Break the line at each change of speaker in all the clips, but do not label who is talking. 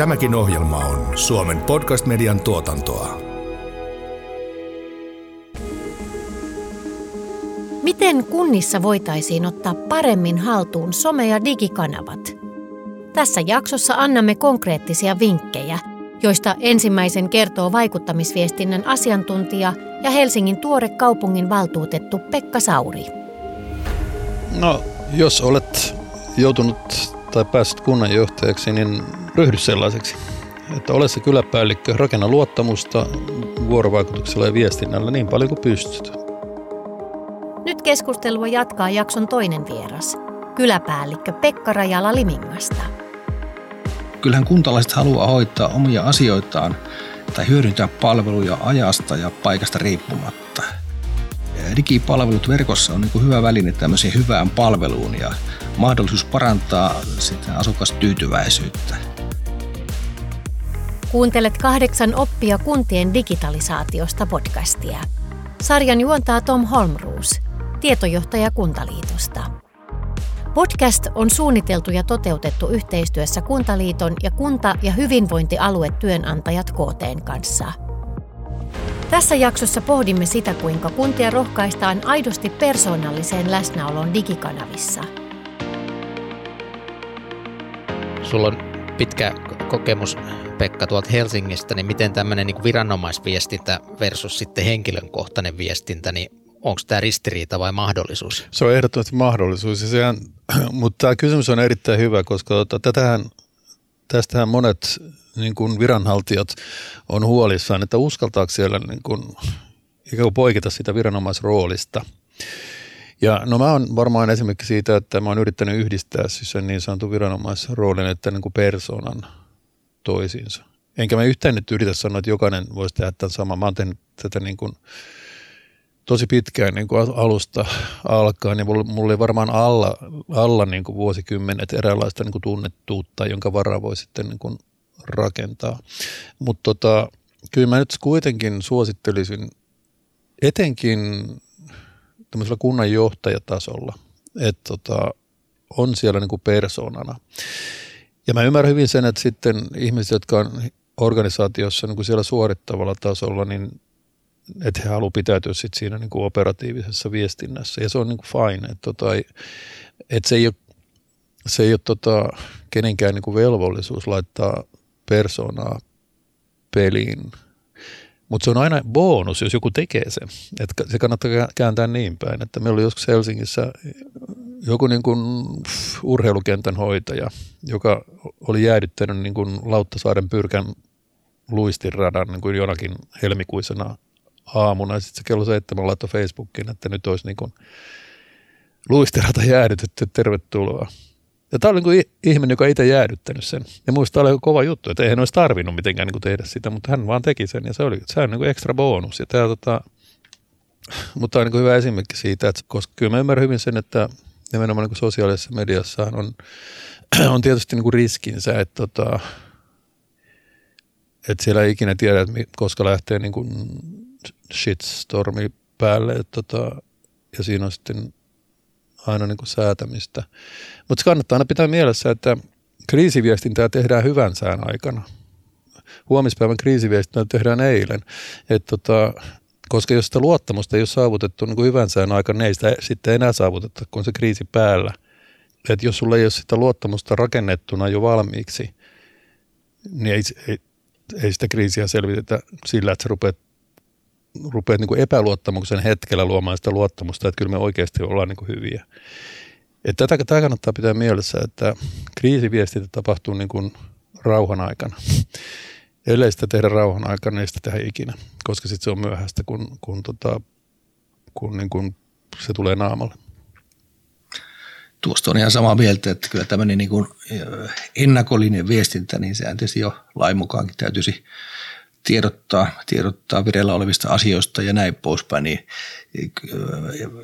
Tämäkin ohjelma on Suomen podcast-median tuotantoa.
Miten kunnissa voitaisiin ottaa paremmin haltuun some- ja digikanavat? Tässä jaksossa annamme konkreettisia vinkkejä, joista ensimmäisen kertoo vaikuttamisviestinnän asiantuntija ja Helsingin tuore kaupungin valtuutettu Pekka Sauri.
No, jos olet joutunut tai päässyt kunnanjohtajaksi, niin ryhdy sellaiseksi. Että ole se kyläpäällikkö, rakenna luottamusta vuorovaikutuksella ja viestinnällä niin paljon kuin pystyt.
Nyt keskustelua jatkaa jakson toinen vieras, kyläpäällikkö Pekka Rajala Limingasta.
Kyllähän kuntalaiset haluaa hoitaa omia asioitaan tai hyödyntää palveluja ajasta ja paikasta riippumatta. Digipalvelut verkossa on niin hyvä väline tämmöiseen hyvään palveluun ja mahdollisuus parantaa sitä asukastyytyväisyyttä.
Kuuntelet kahdeksan oppia kuntien digitalisaatiosta podcastia. Sarjan juontaa Tom Holmruus, tietojohtaja Kuntaliitosta. Podcast on suunniteltu ja toteutettu yhteistyössä Kuntaliiton ja kunta- ja hyvinvointialuetyönantajat KTn kanssa. Tässä jaksossa pohdimme sitä, kuinka kuntia rohkaistaan aidosti persoonalliseen läsnäoloon digikanavissa –
Sulla on pitkä kokemus, Pekka, tuolta Helsingistä, niin miten tämmöinen niin viranomaisviestintä versus sitten henkilökohtainen viestintä, niin onko tämä ristiriita vai mahdollisuus?
Se on ehdottomasti mahdollisuus, ja sehän, mutta tämä kysymys on erittäin hyvä, koska tota, tätähän, tästähän monet niin kuin viranhaltijat on huolissaan, että uskaltaako siellä niin kuin, ikään kuin poiketa sitä viranomaisroolista – ja no mä oon varmaan esimerkki siitä, että mä oon yrittänyt yhdistää siis sen niin sanotun viranomaisroolin, että niin kuin persoonan toisiinsa. Enkä mä yhtään nyt yritä sanoa, että jokainen voisi tehdä tämän saman. Mä oon tehnyt tätä niin kuin tosi pitkään niin kuin alusta alkaen, ja mulla oli varmaan alla, alla niin kuin vuosikymmenet eräänlaista niin kuin tunnettuutta, jonka varaa voi sitten niin kuin rakentaa. Mutta tota, kyllä mä nyt kuitenkin suosittelisin etenkin tämmöisellä kunnanjohtajatasolla, että tota, on siellä niin kuin persoonana. Ja mä ymmärrän hyvin sen, että sitten ihmiset, jotka on organisaatiossa niin kuin siellä suorittavalla tasolla, niin että he haluavat pitäytyä sit siinä niin kuin operatiivisessa viestinnässä. Ja se on niin kuin fine. Että tota, että se ei ole, se ei ole tota, kenenkään niin kuin velvollisuus laittaa persoonaa peliin mutta se on aina bonus, jos joku tekee sen. Että se kannattaa kääntää niin päin, että meillä oli joskus Helsingissä joku niin kuin urheilukentän hoitaja, joka oli jäädyttänyt niin kuin Lauttasaaren pyrkän luistinradan niin kuin jonakin helmikuisena aamuna. Sitten se kello seitsemän laittoi Facebookiin, että nyt olisi niin kuin luistirata jäädytetty, tervetuloa. Ja tämä oli niin ihminen, joka itse jäädyttänyt sen. Ja muista oli kova juttu, että eihän olisi tarvinnut mitenkään niin tehdä sitä, mutta hän vaan teki sen ja se oli se on niin ekstra bonus. Ja tämä, tota, mutta tämä on niin hyvä esimerkki siitä, että koska kyllä mä ymmärrän hyvin sen, että nimenomaan niin sosiaalisessa mediassa on, on tietysti niin riskinsä, että, tota, että siellä ei ikinä tiedä, että koska lähtee niin kuin shitstormi päälle. Että, tota, ja siinä on sitten aina niin kuin säätämistä. Mutta kannattaa aina pitää mielessä, että kriisiviestintää tehdään hyvän sään aikana. Huomispäivän kriisiviestintää tehdään eilen. Et tota, koska jos sitä luottamusta ei ole saavutettu niin kuin hyvän sään aikana, niin ei sitä sitten enää saavuteta, kun se kriisi päällä. Et jos sulla ei ole sitä luottamusta rakennettuna jo valmiiksi, niin ei, ei, ei sitä kriisiä selvitetä sillä, että sä rupeat rupeat niin epäluottamuksen hetkellä luomaan sitä luottamusta, että kyllä me oikeasti ollaan niin hyviä. Että tätä, tätä kannattaa pitää mielessä, että kriisiviestintä tapahtuu niin kuin rauhan aikana. Ellei sitä tehdä rauhan aikana, niin sitä tehdä ikinä, koska sitten se on myöhäistä, kun, kun, tota, kun niin kuin se tulee naamalle.
Tuosta on ihan samaa mieltä, että kyllä tämmöinen niin kuin ennakollinen viestintä, niin sehän tietysti jo lain mukaankin täytyisi tiedottaa, tiedottaa vireillä olevista asioista ja näin poispäin, niin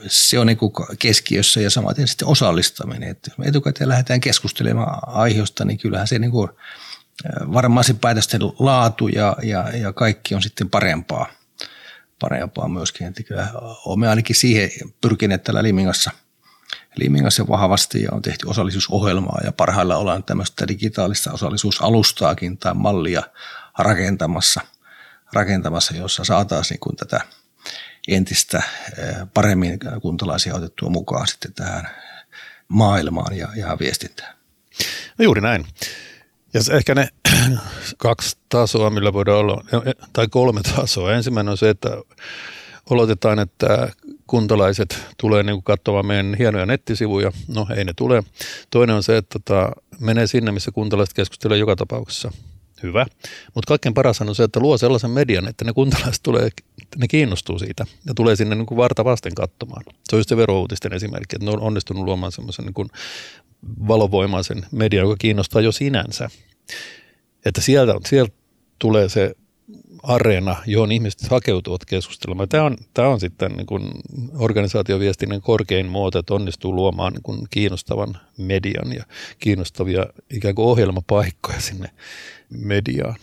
se on niin keskiössä ja samaten sitten osallistaminen. Että jos me etukäteen lähdetään keskustelemaan aiheesta, niin kyllähän se niin kuin, varmaan se päätösten laatu ja, ja, ja kaikki on sitten parempaa, parempaa myöskin. Että kyllä olemme ainakin siihen pyrkineet täällä Limingassa, Limingassa vahvasti ja on tehty osallisuusohjelmaa ja parhailla ollaan tämmöistä digitaalista osallisuusalustaakin tai mallia rakentamassa, rakentamassa jossa saataisiin niin tätä entistä paremmin kuntalaisia otettua mukaan sitten tähän maailmaan ja, ja viestintään.
No juuri näin. Ja ehkä ne kaksi tasoa, millä voidaan olla, tai kolme tasoa. Ensimmäinen on se, että oletetaan, että kuntalaiset tulee niin kuin katsomaan meidän hienoja nettisivuja. No ei ne tule. Toinen on se, että tota, menee sinne, missä kuntalaiset keskustelevat joka tapauksessa. Hyvä. Mutta kaikkein paras on se, että luo sellaisen median, että ne kuntalaiset tulee, ne kiinnostuu siitä ja tulee sinne niin kuin varta vasten katsomaan. Se on just se verouutisten esimerkki, että ne on onnistunut luomaan semmoisen niin valovoimaisen median, joka kiinnostaa jo sinänsä. Että sieltä, sieltä tulee se areena, johon ihmiset hakeutuvat keskustelemaan. Tämä on, tämä on sitten niin kuin organisaatioviestinnän korkein muoto, että onnistuu luomaan niin kuin kiinnostavan median ja kiinnostavia ikään kuin ohjelmapaikkoja sinne mediaan.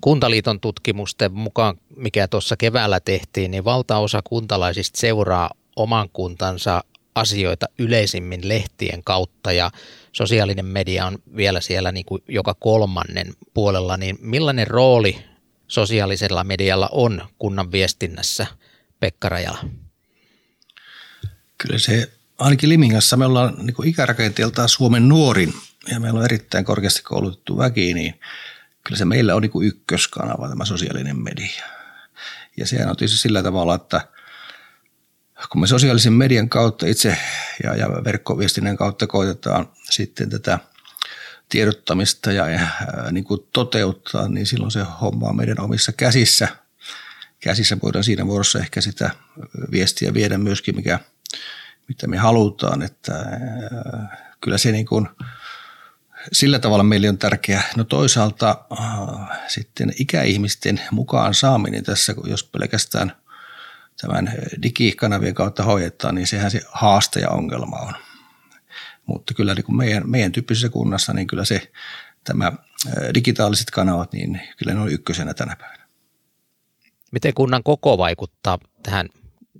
Kuntaliiton tutkimusten mukaan, mikä tuossa keväällä tehtiin, niin valtaosa kuntalaisista seuraa oman kuntansa asioita yleisimmin lehtien kautta ja sosiaalinen media on vielä siellä niin kuin joka kolmannen puolella, niin millainen rooli sosiaalisella medialla on kunnan viestinnässä, Pekka Rajala?
Kyllä se, ainakin Limingassa me ollaan niin kuin ikärakenteeltaan Suomen nuorin ja meillä on erittäin korkeasti koulutettu väki, niin kyllä se meillä on niin kuin ykköskanava tämä sosiaalinen media. Ja sehän on tietysti sillä tavalla, että – kun me sosiaalisen median kautta itse ja, ja verkkoviestinnän kautta koitetaan sitten tätä tiedottamista ja, ja niin kuin toteuttaa, niin silloin se homma on meidän omissa käsissä. Käsissä voidaan siinä vuorossa ehkä sitä viestiä viedä myöskin, mikä, mitä me halutaan. Että, kyllä se niin kuin, sillä tavalla meille on tärkeää. No toisaalta äh, sitten ikäihmisten mukaan saaminen tässä, jos pelkästään – tämän digikanavien kautta hoidetaan, niin sehän se haaste ja ongelma on. Mutta kyllä niin kuin meidän, meidän tyyppisessä kunnassa, niin kyllä se tämä digitaaliset kanavat, niin kyllä ne on ykkösenä tänä päivänä.
Miten kunnan koko vaikuttaa tähän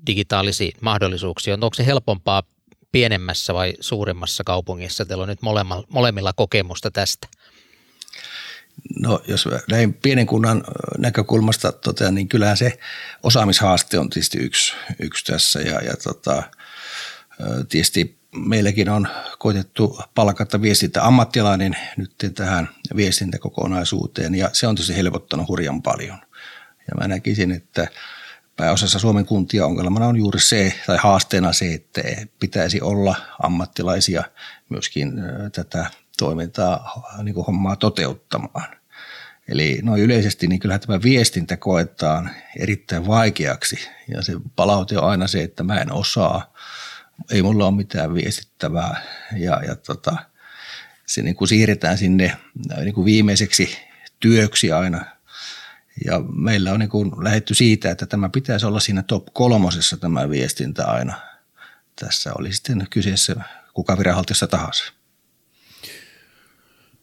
digitaalisiin mahdollisuuksiin? Onko se helpompaa pienemmässä vai suurimmassa kaupungissa? Teillä on nyt molemmilla kokemusta tästä.
No jos näin pienen kunnan näkökulmasta totean, niin kyllähän se osaamishaaste on tietysti yksi, yksi tässä ja, ja tota, tietysti meilläkin on koitettu palkata viestintä ammattilainen nyt tähän viestintäkokonaisuuteen ja se on tietysti helpottanut hurjan paljon. Ja mä näkisin, että pääosassa Suomen kuntia ongelmana on juuri se, tai haasteena se, että pitäisi olla ammattilaisia myöskin tätä toimintaa, niin kuin hommaa toteuttamaan. Eli noin yleisesti niin kyllähän tämä viestintä koetaan erittäin vaikeaksi ja se palaute on aina se, että mä en osaa, ei mulla ole mitään viestittävää ja, ja tota, se niin kuin siirretään sinne niin kuin viimeiseksi työksi aina. Ja meillä on niin lähetty siitä, että tämä pitäisi olla siinä top kolmosessa tämä viestintä aina. Tässä oli sitten kyseessä kuka viranhaltijassa tahansa.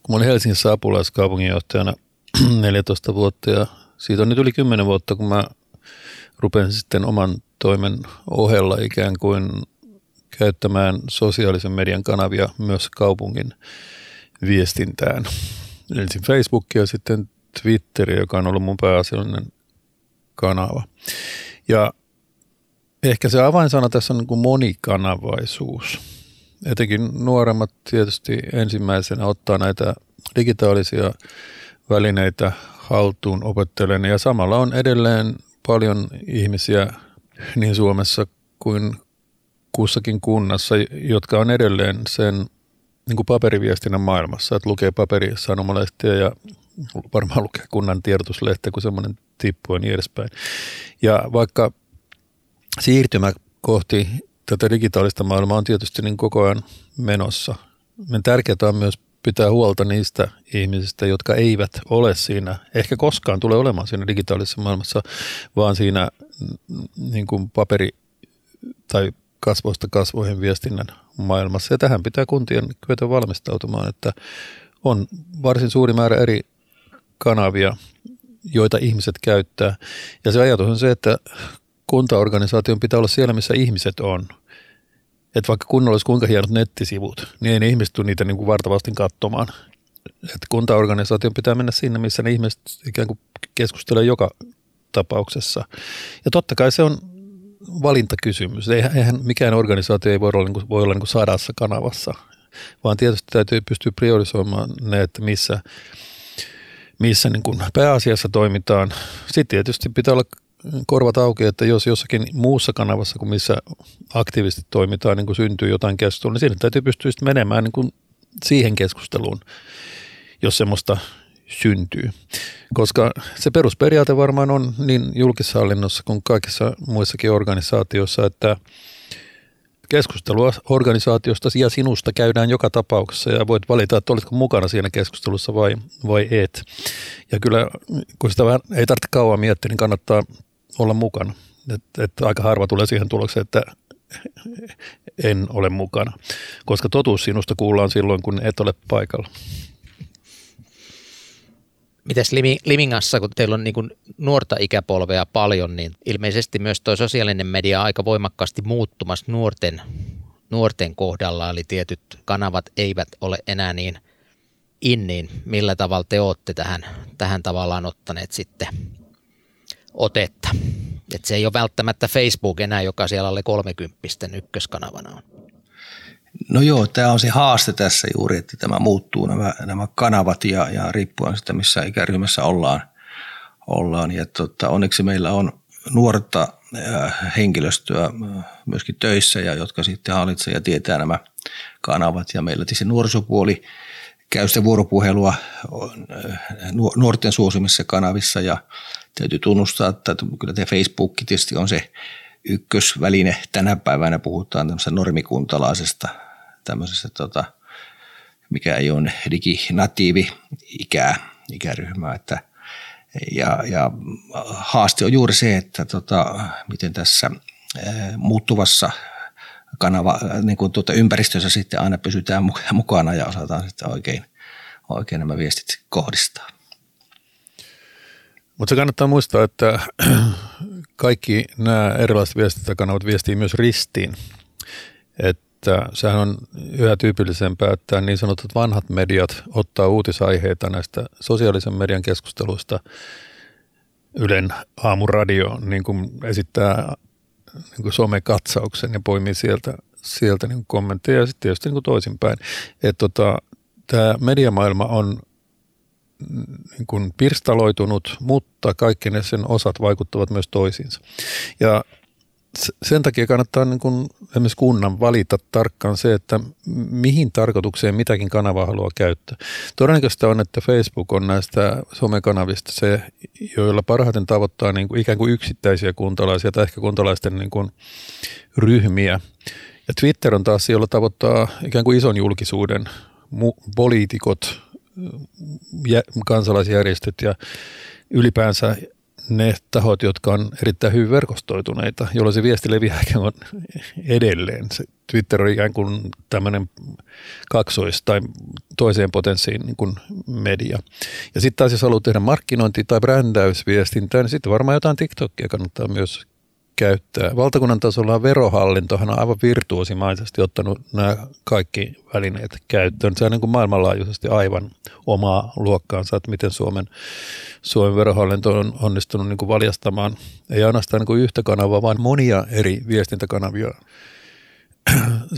Kun olin Helsingissä apulaiskaupunginjohtajana 14 vuotta ja siitä on nyt yli 10 vuotta, kun mä rupesin sitten oman toimen ohella ikään kuin käyttämään sosiaalisen median kanavia myös kaupungin viestintään. Ensin Facebook ja sitten Twitter, joka on ollut mun pääasiallinen kanava. Ja ehkä se avainsana tässä on niin kuin monikanavaisuus etenkin nuoremmat tietysti ensimmäisenä ottaa näitä digitaalisia välineitä haltuun opettelen ja samalla on edelleen paljon ihmisiä niin Suomessa kuin kussakin kunnassa, jotka on edelleen sen niin kuin paperiviestinnän maailmassa, että lukee paperisanomalehtiä ja varmaan lukee kunnan tiedotuslehtiä, kun semmoinen tippuu ja niin edespäin. Ja vaikka siirtymä kohti tätä digitaalista maailmaa on tietysti niin koko ajan menossa. Men tärkeää on myös pitää huolta niistä ihmisistä, jotka eivät ole siinä, ehkä koskaan tule olemaan siinä digitaalisessa maailmassa, vaan siinä niin kuin paperi- tai kasvoista kasvoihin viestinnän maailmassa. Ja tähän pitää kuntien kyetä valmistautumaan, että on varsin suuri määrä eri kanavia, joita ihmiset käyttää. Ja se ajatus on se, että kuntaorganisaation pitää olla siellä, missä ihmiset on – että vaikka kunnolla olisi kuinka hienot nettisivut, niin ei ne ihmiset tule niitä niin kuin vartavasti katsomaan. Että kuntaorganisaation pitää mennä sinne, missä ne ihmiset ikään kuin keskustelee joka tapauksessa. Ja totta kai se on valintakysymys. Eihän mikään organisaatio ei voi olla, niin kuin, voi olla niin kuin sadassa kanavassa, vaan tietysti täytyy pystyä priorisoimaan ne, että missä, missä niin kuin pääasiassa toimitaan. Sitten tietysti pitää olla korvat auki, että jos jossakin muussa kanavassa kuin missä aktiivisesti toimitaan, niin kuin syntyy jotain keskustelua, niin siinä täytyy pystyä menemään niin kuin siihen keskusteluun, jos semmoista syntyy. Koska se perusperiaate varmaan on niin julkishallinnossa kuin kaikissa muissakin organisaatioissa, että keskustelua organisaatiosta ja sinusta käydään joka tapauksessa ja voit valita, että oletko mukana siinä keskustelussa vai, vai et. Ja kyllä, kun sitä vähän ei tarvitse kauan miettiä, niin kannattaa olla mukana. Että et aika harva tulee siihen tulokseen, että en ole mukana, koska totuus sinusta kuullaan silloin, kun et ole paikalla.
Mites Limingassa, kun teillä on niin kuin nuorta ikäpolvea paljon, niin ilmeisesti myös tuo sosiaalinen media on aika voimakkaasti muuttumassa nuorten, nuorten kohdalla, eli tietyt kanavat eivät ole enää niin inniin. Millä tavalla te olette tähän, tähän tavallaan ottaneet sitten otetta? Et se ei ole välttämättä Facebook enää, joka siellä alle 30 ykköskanavana on.
No joo, tämä on se haaste tässä juuri, että tämä muuttuu nämä, nämä kanavat ja, ja riippuen sitä, missä ikäryhmässä ollaan. ollaan. Ja tota, onneksi meillä on nuorta äh, henkilöstöä äh, myöskin töissä, ja jotka sitten hallitsee ja tietää nämä kanavat. Ja meillä tietysti nuorisopuoli käy sitä vuoropuhelua äh, nuorten suosimissa kanavissa ja täytyy tunnustaa, että kyllä tämä Facebook tietysti on se ykkösväline tänä päivänä puhutaan tämmöisestä normikuntalaisesta tämmöisestä, tota, mikä ei ole diginatiivi ikää, ikäryhmää. Että, ja, ja haaste on juuri se, että tota, miten tässä muuttuvassa kanava, niin kuin tuota ympäristössä sitten aina pysytään mukana ja osataan sitten oikein, oikein nämä viestit kohdistaa.
Mutta se kannattaa muistaa, että kaikki nämä erilaiset viestintäkanavat viestii myös ristiin. Että sehän on yhä tyypillisempää, että niin sanotut vanhat mediat ottaa uutisaiheita näistä sosiaalisen median keskusteluista Ylen aamuradio niin kuin esittää niin kuin somekatsauksen ja poimii sieltä, sieltä niin kommentteja ja sitten tietysti niin toisinpäin. Että tota, tämä mediamaailma on niin kuin pirstaloitunut, mutta kaikki ne sen osat vaikuttavat myös toisiinsa. Ja sen takia kannattaa niin kuin esimerkiksi kunnan valita tarkkaan se, että mihin tarkoitukseen mitäkin kanavaa haluaa käyttää. Todennäköistä on, että Facebook on näistä somekanavista se, joilla parhaiten tavoittaa niin kuin ikään kuin yksittäisiä kuntalaisia tai ehkä kuntalaisten niin kuin ryhmiä. Ja Twitter on taas jolla tavoittaa ikään kuin ison julkisuuden, poliitikot, kansalaisjärjestöt ja ylipäänsä ne tahot, jotka on erittäin hyvin verkostoituneita, jolloin se viesti leviää edelleen. Se Twitter on ikään kuin tämmöinen kaksois- tai toiseen potenssiin niin kuin media. Ja sitten taas jos haluaa tehdä markkinointi- tai brändäysviestintää, niin sitten varmaan jotain TikTokia kannattaa myös käyttää. Valtakunnan tasolla verohallintohan on aivan virtuosimaisesti ottanut nämä kaikki välineet käyttöön. Se on niin kuin maailmanlaajuisesti aivan omaa luokkaansa, että miten Suomen, Suomen verohallinto on onnistunut niin kuin valjastamaan, ei ainoastaan niin kuin yhtä kanavaa, vaan monia eri viestintäkanavia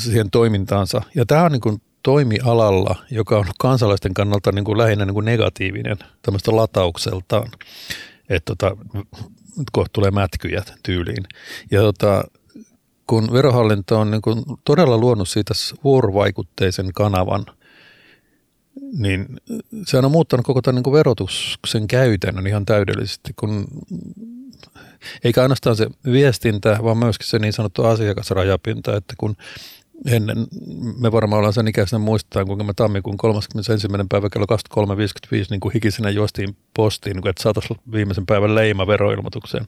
siihen toimintaansa. Ja tämä on niin kuin toimialalla, joka on kansalaisten kannalta niin kuin lähinnä niin kuin negatiivinen tämmöistä lataukseltaan. Että tota, kohta tulee mätkyjä tyyliin. Ja tota, kun verohallinto on niin kuin todella luonut siitä vuorovaikutteisen kanavan, niin sehän on muuttanut koko tämän niin verotuksen käytännön ihan täydellisesti, kun eikä ainoastaan se viestintä, vaan myöskin se niin sanottu asiakasrajapinta, että kun ennen, me varmaan ollaan sen ikäisenä muistetaan, kuinka me tammikuun 31. päivä kello 23.55 niin kuin hikisenä juostiin postiin, niin kuin, että saataisiin viimeisen päivän leima veroilmoitukseen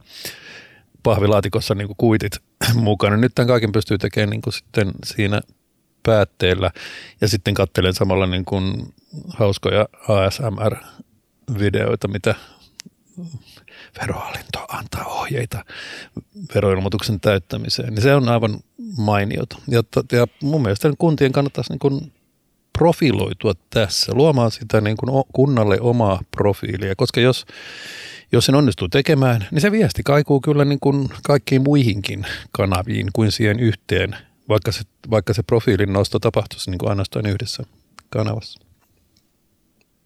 pahvilaatikossa niin kuin kuitit mukana. Nyt tämän kaiken pystyy tekemään niin kuin sitten siinä päätteellä ja sitten katselen samalla niin kuin hauskoja ASMR-videoita, mitä verohallinto antaa ohjeita veroilmoituksen täyttämiseen. Niin se on aivan mainiota. Ja, ja mun mielestä kuntien kannattaisi niin kuin profiloitua tässä, luomaan sitä niin kuin kunnalle omaa profiilia, koska jos, jos sen onnistuu tekemään, niin se viesti kaikuu kyllä niin kuin kaikkiin muihinkin kanaviin kuin siihen yhteen, vaikka se, vaikka se profiilin nosto tapahtuisi niin kuin ainoastaan yhdessä kanavassa.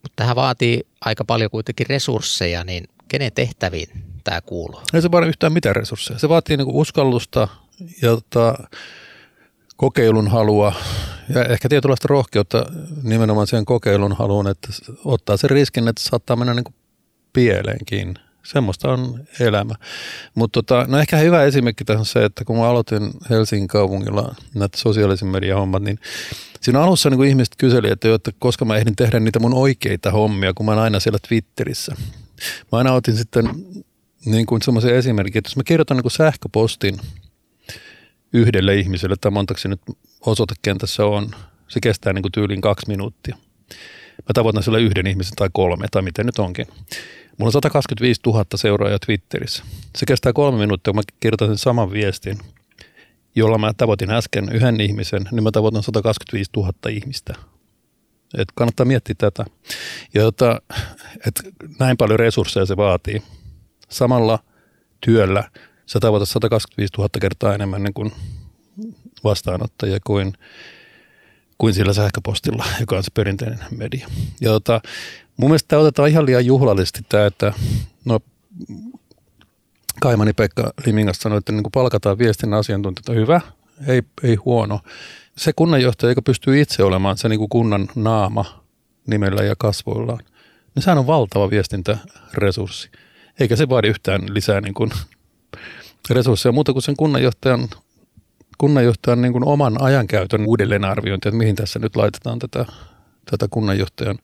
Mutta tähän vaatii aika paljon kuitenkin resursseja, niin kenen tehtäviin tämä kuuluu?
Ei se vaadi yhtään mitään resursseja. Se vaatii niin kuin uskallusta ja tota, kokeilun halua ja ehkä tietynlaista rohkeutta nimenomaan siihen kokeilun haluun, että ottaa sen riskin, että saattaa mennä niin kuin pieleenkin. Semmoista on elämä. Mutta tota, no ehkä hyvä esimerkki tässä on se, että kun mä aloitin Helsingin kaupungilla näitä sosiaalisen median hommat, niin siinä alussa niin kuin ihmiset kyseli, että, jo, että koska mä ehdin tehdä niitä mun oikeita hommia, kun mä oon aina siellä Twitterissä. Mä aina otin sitten niin kuin semmoisen esimerkin, että jos mä kirjoitan niin sähköpostin yhdelle ihmiselle, tai montaksi nyt osoitekentässä on, se kestää niin kuin tyyliin kaksi minuuttia. Mä tavoitan sille yhden ihmisen tai kolme, tai miten nyt onkin. Mulla on 125 000 seuraajaa Twitterissä. Se kestää kolme minuuttia, kun mä kirjoitan sen saman viestin, jolla mä tavoitin äsken yhden ihmisen, niin mä tavoitan 125 000 ihmistä. Et kannattaa miettiä tätä. Ja jota, et näin paljon resursseja se vaatii. Samalla työllä sä tavoitat 125 000 kertaa enemmän niin kuin vastaanottajia kuin, kuin sillä sähköpostilla, joka on se perinteinen media. Ja tota, mun mielestä tämä otetaan ihan liian juhlallisesti tämä, että no Kaimani Pekka Limingasta sanoi, että niin kuin palkataan viestinnän asiantuntijoita, hyvä, ei, ei huono. Se kunnanjohtaja, joka pystyy itse olemaan se niin kuin kunnan naama nimellä ja kasvoillaan, niin sehän on valtava viestintäresurssi. Eikä se vaadi yhtään lisää niin kuin resursseja muuta kuin sen kunnanjohtajan, kunnanjohtajan niin kuin oman ajankäytön uudelleenarviointi, että mihin tässä nyt laitetaan tätä, tätä kunnanjohtajan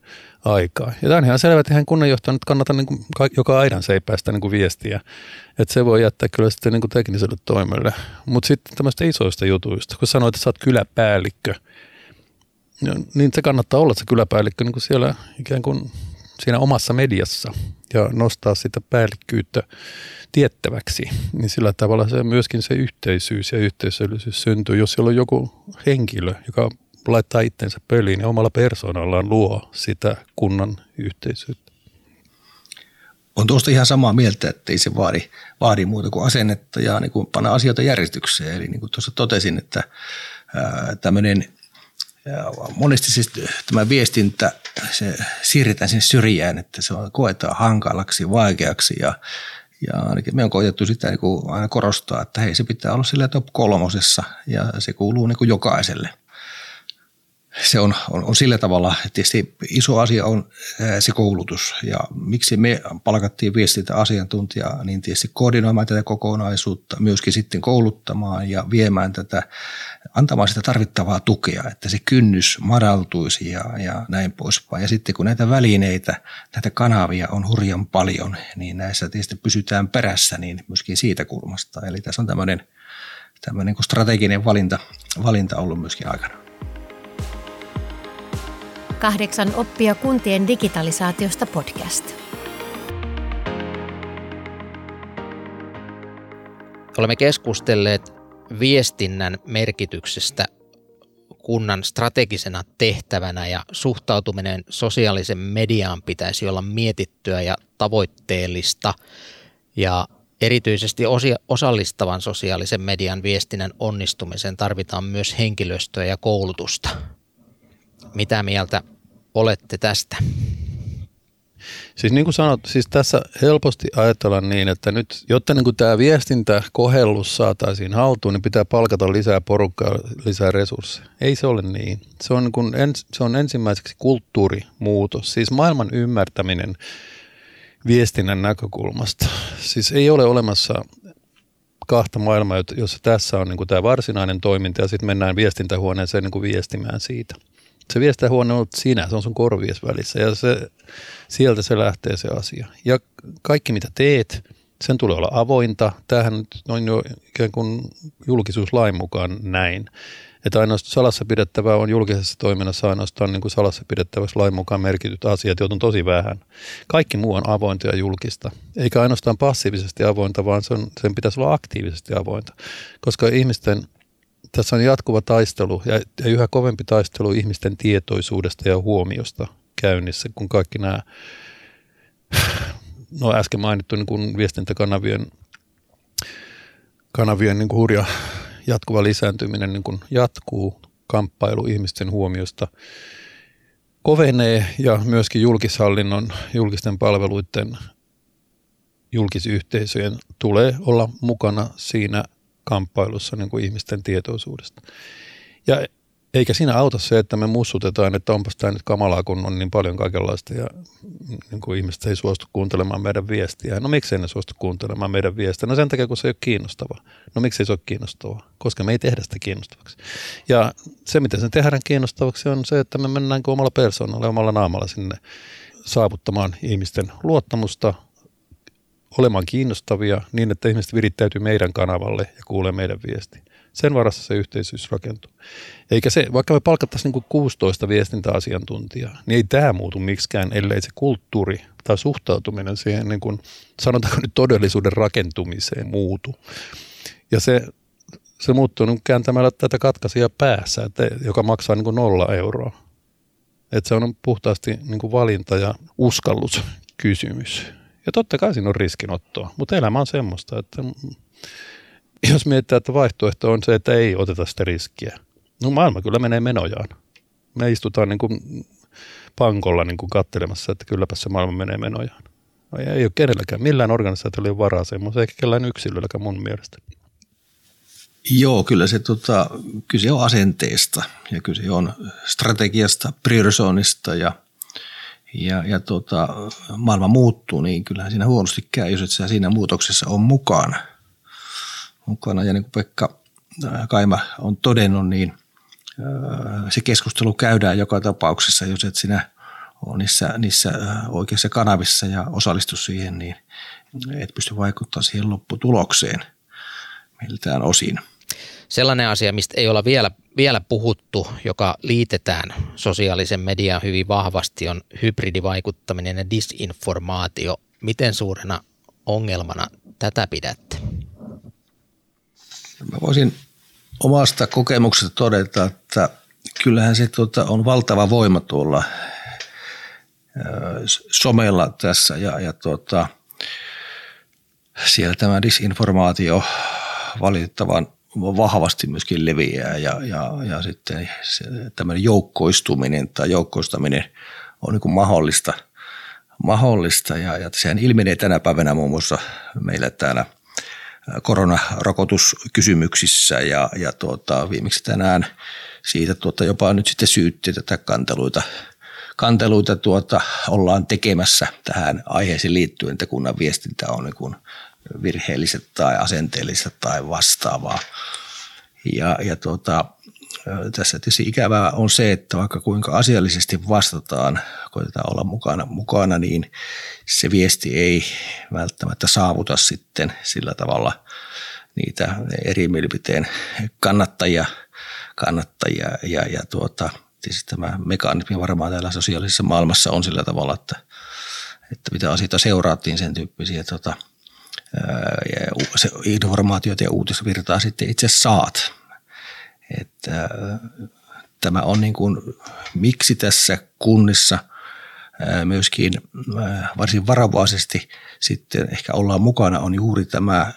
aikaa. Ja tämä on ihan selvä, että ihan kunnanjohtajan nyt kannata niin kuin joka aidan seipäästä niin kuin viestiä, että se voi jättää kyllä sitten niin kuin tekniselle toimelle. Mutta sitten tämmöistä isoista jutuista, kun sanoit, että sä oot kyläpäällikkö, niin se kannattaa olla se kyläpäällikkö niin kuin siellä ikään kuin siinä omassa mediassa ja nostaa sitä päällikkyyttä tiettäväksi, niin sillä tavalla se myöskin se yhteisyys ja yhteisöllisyys syntyy. Jos siellä on joku henkilö, joka laittaa itsensä peliin ja omalla persoonallaan luo sitä kunnan yhteisyyttä.
On tuosta ihan samaa mieltä, että ei se vaadi, vaadi muuta kuin asennetta ja niin kuin panna asioita järjestykseen. Eli niin kuin tuossa totesin, että tämmöinen monesti siis tämä viestintä, se siirretään sinne syrjään, että se on, koetaan hankalaksi, vaikeaksi ja, ja ainakin me on koetettu sitä niin kuin aina korostaa, että hei se pitää olla sillä top kolmosessa ja se kuuluu niin kuin jokaiselle – se on, on, on sillä tavalla, että tietysti iso asia on se koulutus ja miksi me palkattiin viestintäasiantuntijaa, niin tietysti koordinoimaan tätä kokonaisuutta, myöskin sitten kouluttamaan ja viemään tätä, antamaan sitä tarvittavaa tukea, että se kynnys madaltuisi ja, ja näin poispäin. Ja sitten kun näitä välineitä, näitä kanavia on hurjan paljon, niin näissä tietysti pysytään perässä, niin myöskin siitä kulmasta. Eli tässä on tämmöinen, tämmöinen strateginen valinta, valinta ollut myöskin aikana.
Kahdeksan oppia kuntien digitalisaatiosta podcast.
Olemme keskustelleet viestinnän merkityksestä kunnan strategisena tehtävänä ja suhtautuminen sosiaalisen mediaan pitäisi olla mietittyä ja tavoitteellista. Ja erityisesti osallistavan sosiaalisen median viestinnän onnistumiseen tarvitaan myös henkilöstöä ja koulutusta. Mitä mieltä olette tästä?
Siis niin kuin sanot, siis tässä helposti ajatellaan niin, että nyt, jotta niin kuin tämä viestintäkohellus saataisiin haltuun, niin pitää palkata lisää porukkaa, lisää resursseja. Ei se ole niin. Se on, niin kuin ens, se on ensimmäiseksi kulttuurimuutos, siis maailman ymmärtäminen viestinnän näkökulmasta. Siis ei ole olemassa kahta maailmaa, jossa tässä on niin kuin tämä varsinainen toiminta ja sitten mennään viestintähuoneeseen niin kuin viestimään siitä – se viestintähuone on sinä, se on sun korvies välissä ja se, sieltä se lähtee se asia. Ja kaikki mitä teet, sen tulee olla avointa. Tämähän on jo ikään kuin julkisuuslain mukaan näin, Että ainoastaan salassa pidettävää on julkisessa toiminnassa ainoastaan niin kuin salassa pidettävässä lain mukaan merkityt asiat, joita on tosi vähän. Kaikki muu on avointa ja julkista. Eikä ainoastaan passiivisesti avointa, vaan sen, sen pitäisi olla aktiivisesti avointa. Koska ihmisten, tässä on jatkuva taistelu ja, ja yhä kovempi taistelu ihmisten tietoisuudesta ja huomiosta käynnissä, kun kaikki nämä no äsken mainittu niin kuin viestintäkanavien kanavien niin kuin hurja jatkuva lisääntyminen niin kuin jatkuu, kamppailu ihmisten huomiosta kovenee ja myöskin julkishallinnon, julkisten palveluiden, julkisyhteisöjen tulee olla mukana siinä kamppailussa niin kuin ihmisten tietoisuudesta. Ja eikä siinä auta se, että me mussutetaan, että onpas tämä nyt kamalaa, kun on niin paljon kaikenlaista ja niin kuin ihmiset ei suostu kuuntelemaan meidän viestiä. No miksi ne suostu kuuntelemaan meidän viestiä? No sen takia, kun se ei ole kiinnostavaa. No miksi se ole kiinnostavaa? Koska me ei tehdä sitä kiinnostavaksi. Ja se, miten sen tehdään kiinnostavaksi, on se, että me mennään omalla persoonalla, omalla naamalla sinne saavuttamaan ihmisten luottamusta, olemaan kiinnostavia niin, että ihmiset virittäytyy meidän kanavalle ja kuulee meidän viestiä. Sen varassa se yhteisyys rakentuu. Eikä se, vaikka me palkattaisiin niin 16 viestintäasiantuntijaa, niin ei tämä muutu miksikään, ellei se kulttuuri tai suhtautuminen siihen, niin kuin, sanotaanko nyt todellisuuden rakentumiseen muutu. Ja se, se muuttuu niin kääntämällä tätä katkaisia päässä, että, joka maksaa niin kuin nolla euroa. Että se on puhtaasti niin kuin valinta ja uskalluskysymys. Ja totta kai siinä on riskinottoa, mutta elämä on semmoista, että jos mietitään, että vaihtoehto on se, että ei oteta sitä riskiä. No maailma kyllä menee menojaan. Me istutaan niin kuin pankolla niin kuin kattelemassa, että kylläpä se maailma menee menojaan. No ei ole kenelläkään, millään organisaatiolla ei ole varaa semmoisen, eikä kellään yksilölläkään mun mielestä.
Joo, kyllä se tota, kyse on asenteesta ja kyse on strategiasta, priorisoinnista ja, ja, ja tota, maailma muuttuu, niin kyllähän siinä huonosti käy, jos et sä siinä muutoksessa on mukana – mukana. Ja niin kuin Pekka äh, Kaima on todennut, niin äh, se keskustelu käydään joka tapauksessa, jos et sinä ole niissä, niissä äh, oikeissa kanavissa ja osallistu siihen, niin et pysty vaikuttamaan siihen lopputulokseen miltään osin.
Sellainen asia, mistä ei olla vielä, vielä puhuttu, joka liitetään sosiaalisen median hyvin vahvasti, on hybridivaikuttaminen ja disinformaatio. Miten suurena ongelmana tätä pidätte?
Mä voisin omasta kokemuksesta todeta, että kyllähän se tuota, on valtava voima tuolla somella tässä ja, ja tuota, siellä tämä disinformaatio valitettavan vahvasti myöskin leviää ja, ja, ja sitten tämmöinen joukkoistuminen tai joukkoistaminen on niin kuin mahdollista, mahdollista. Ja, ja sehän ilmenee tänä päivänä muun muassa meillä täällä – koronarokotuskysymyksissä. Ja, ja tuota, viimeksi tänään siitä tuota, jopa nyt sitten syytti tätä kanteluita, kanteluita tuota, ollaan tekemässä tähän aiheeseen liittyen, että kunnan viestintä on niin virheelliset tai asenteelliset tai vastaavaa. Ja, ja tuota, tässä tietysti ikävää on se, että vaikka kuinka asiallisesti vastataan, koitetaan olla mukana, mukana, niin se viesti ei välttämättä saavuta sitten sillä tavalla niitä eri mielipiteen kannattajia, kannattajia ja, ja tuota, siis tämä mekanismi varmaan täällä sosiaalisessa maailmassa on sillä tavalla, että, että mitä asioita seuraattiin sen tyyppisiä tuota, ja se informaatiota ja uutisvirtaa sitten itse saat. Että tämä on niin kuin, miksi tässä kunnissa myöskin varsin varovaisesti sitten ehkä ollaan mukana on juuri tämä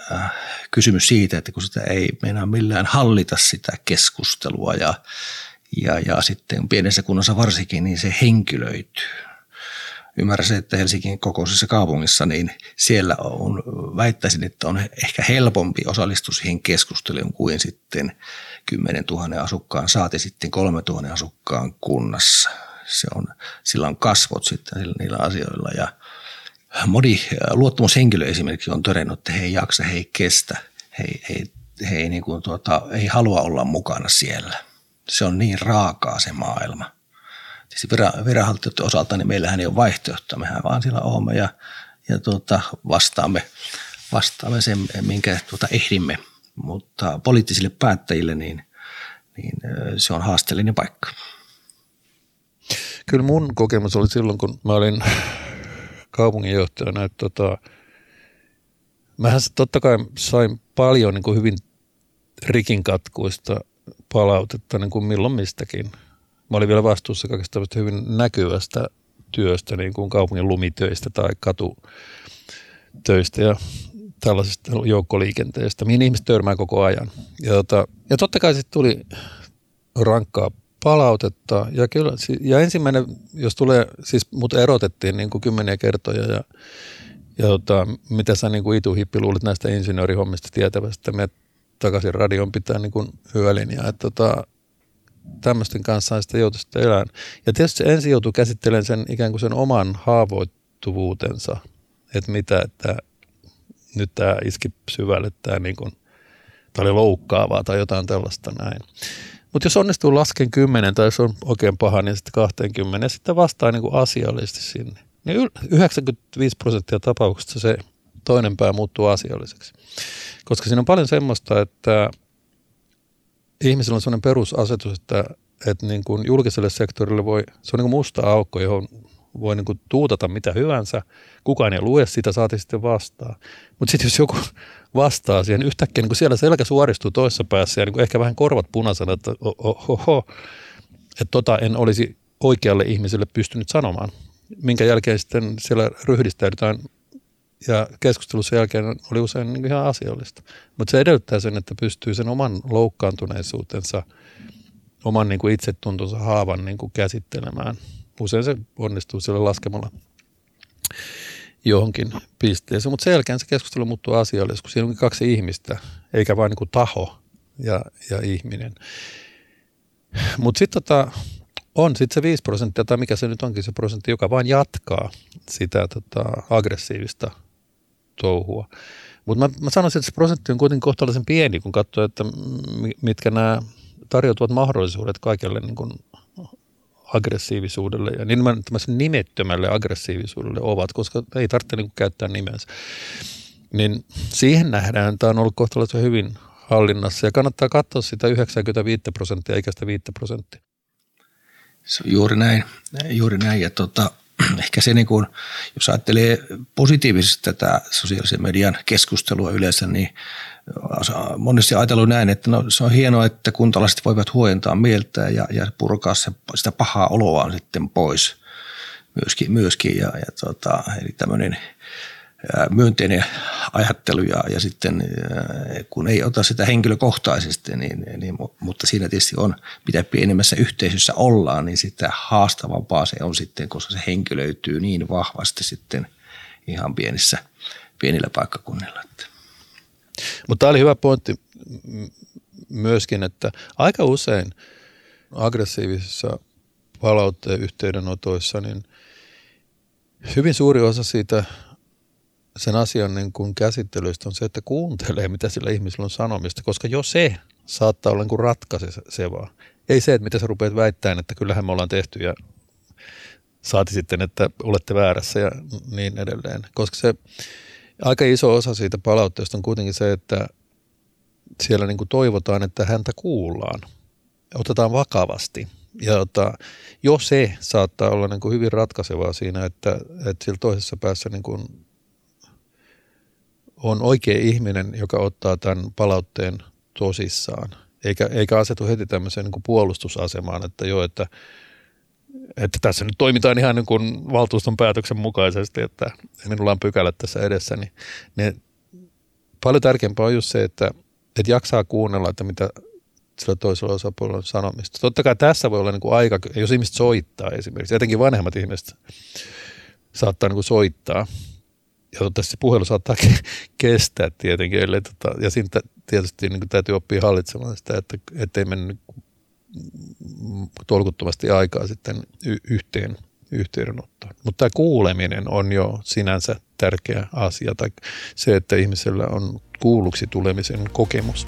kysymys siitä, että kun sitä ei meinaa millään hallita sitä keskustelua ja, ja, ja sitten pienessä kunnassa varsinkin, niin se henkilöityy ymmärrän se, että Helsingin kokoisessa kaupungissa, niin siellä on, väittäisin, että on ehkä helpompi osallistua siihen keskusteluun kuin sitten 10 000 asukkaan, saati sitten 3 000 asukkaan kunnassa. Se on, sillä on kasvot sitten niillä asioilla ja moni luottamushenkilö esimerkiksi on todennut, että he ei jaksa, he ei kestä, he, he, he ei, niin kuin tuota, ei halua olla mukana siellä. Se on niin raakaa se maailma. Tietysti viranhaltijoiden osalta niin meillähän ei ole vaihtoehtoa, mehän vaan siellä olemme ja, ja tuota, vastaamme, vastaamme sen, minkä tuota ehdimme. Mutta poliittisille päättäjille niin, niin se on haasteellinen paikka.
Kyllä mun kokemus oli silloin, kun mä olin kaupunginjohtajana, että tota, mähän totta kai sain paljon niin kuin hyvin rikinkatkuista palautetta niin kuin milloin mistäkin. Mä olin vielä vastuussa kaikesta hyvin näkyvästä työstä, niin kuin kaupungin lumitöistä tai katutöistä ja tällaisesta joukkoliikenteestä, mihin ihmiset törmää koko ajan. Ja, tota, ja totta kai sitten tuli rankkaa palautetta. Ja, kyllä, ja ensimmäinen, jos tulee, siis mut erotettiin niin kuin kymmeniä kertoja ja, ja tota, mitä sä niin kuin ituhippi luulit näistä insinöörihommista tietävästä, että me takaisin radion pitää niin kuin hyölinjaa. Että tota, tämmöisten kanssa sitten joutui sitten elämään. Ja tietysti ensin joutuu käsittelemään sen ikään kuin sen oman haavoittuvuutensa, että mitä, että nyt tämä iski syvälle, tämä, niin kuin, tämä oli loukkaavaa tai jotain tällaista näin. Mutta jos onnistuu lasken 10 tai jos on oikein paha, niin sitten 20 ja sitten vastaa niin kuin asiallisesti sinne. Niin 95 prosenttia tapauksista se toinen pää muuttuu asialliseksi. Koska siinä on paljon semmoista, että ihmisillä on sellainen perusasetus, että, että niin kuin julkiselle sektorille voi, se on niin kuin musta aukko, johon voi niin kuin tuutata mitä hyvänsä. Kukaan ei lue sitä, saati sitten vastaa. Mutta sitten jos joku vastaa siihen, yhtäkkiä niin kuin siellä selkä suoristuu toisessa päässä ja niin kuin ehkä vähän korvat punaisena, että oho, että tota en olisi oikealle ihmiselle pystynyt sanomaan. Minkä jälkeen sitten siellä ryhdistäydytään ja keskustelussa jälkeen oli usein niin ihan asiallista. Mutta se edellyttää sen, että pystyy sen oman loukkaantuneisuutensa, oman niin kuin itsetuntonsa haavan niin kuin käsittelemään. Usein se onnistuu sille laskemalla johonkin pisteeseen, mutta sen jälkeen se keskustelu muuttuu asialliseksi, kun siinä onkin kaksi ihmistä, eikä vain niin kuin taho ja, ja ihminen. Mutta sitten tota, on sitten se 5 prosenttia, tai mikä se nyt onkin se prosentti, joka vain jatkaa sitä tota, aggressiivista touhua. Mutta mä, mä sanoisin, että se prosentti on kuitenkin kohtalaisen pieni, kun katsoo, että mitkä nämä tarjoutuvat mahdollisuudet kaikelle niin kuin aggressiivisuudelle ja nimenomaan nimettömälle aggressiivisuudelle ovat, koska ei tarvitse niin käyttää nimensä. Niin siihen nähdään, tämä on ollut kohtalaisen hyvin hallinnassa ja kannattaa katsoa sitä 95 prosenttia eikä sitä 5 prosenttia.
Se on juuri näin, juuri näin. Ja tota, ehkä se, niin kuin, jos ajattelee positiivisesti tätä sosiaalisen median keskustelua yleensä, niin monesti ajatellut näin, että no, se on hienoa, että kuntalaiset voivat huojentaa mieltä ja, ja purkaa se, sitä pahaa oloaan sitten pois myöskin. myöskin ja, ja tota, eli tämmöinen myönteinen ajattelu ja, ja sitten kun ei ota sitä henkilökohtaisesti, niin, niin, mutta siinä tietysti on, mitä pienemmässä yhteisössä ollaan, niin sitä haastavampaa se on sitten, koska se henkilöityy niin vahvasti sitten ihan pienissä, pienillä paikkakunnilla.
Mutta tämä oli hyvä pointti myöskin, että aika usein aggressiivisissa palautteen yhteydenotoissa, niin hyvin suuri osa siitä sen asian niin kuin käsittelystä on se, että kuuntelee, mitä sillä ihmisellä on sanomista, koska jo se saattaa olla niin ratkaisevaa. Ei se, että mitä sä rupeat väittämään, että kyllähän me ollaan tehty ja saati sitten, että olette väärässä ja niin edelleen. Koska se aika iso osa siitä palautteesta on kuitenkin se, että siellä niin kuin toivotaan, että häntä kuullaan, otetaan vakavasti. Ja ota, jo se saattaa olla niin kuin hyvin ratkaisevaa siinä, että, että sillä toisessa päässä niin kuin on oikea ihminen, joka ottaa tämän palautteen tosissaan, eikä, eikä asetu heti tämmöiseen niin kuin puolustusasemaan, että joo, että, että tässä nyt toimitaan ihan niin kuin valtuuston päätöksen mukaisesti, että minulla on pykälät tässä edessä, niin, niin paljon tärkeämpää on just se, että, että jaksaa kuunnella, että mitä sillä toisella osapuolella on sanomista. Totta kai tässä voi olla niin kuin aika, jos ihmiset soittaa esimerkiksi, etenkin vanhemmat ihmiset saattaa niin kuin soittaa, toivottavasti se puhelu saattaa kestää tietenkin, ellei, tota, ja siinä tietysti niin täytyy oppia hallitsemaan sitä, että ettei mennä tolkuttomasti aikaa sitten yhteen yhteydenottoon. Mutta tämä kuuleminen on jo sinänsä tärkeä asia, tai se, että ihmisellä on kuulluksi tulemisen kokemus.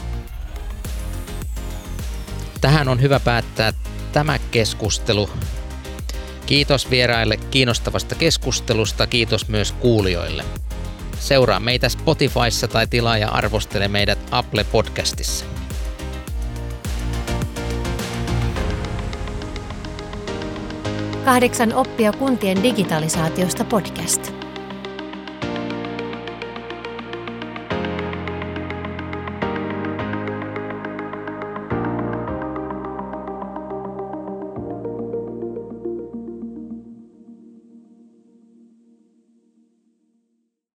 Tähän on hyvä päättää tämä keskustelu. Kiitos vieraille kiinnostavasta keskustelusta, kiitos myös kuulijoille. Seuraa meitä Spotifyssa tai tilaa ja arvostele meidät Apple Podcastissa.
Kahdeksan oppia kuntien digitalisaatiosta podcast.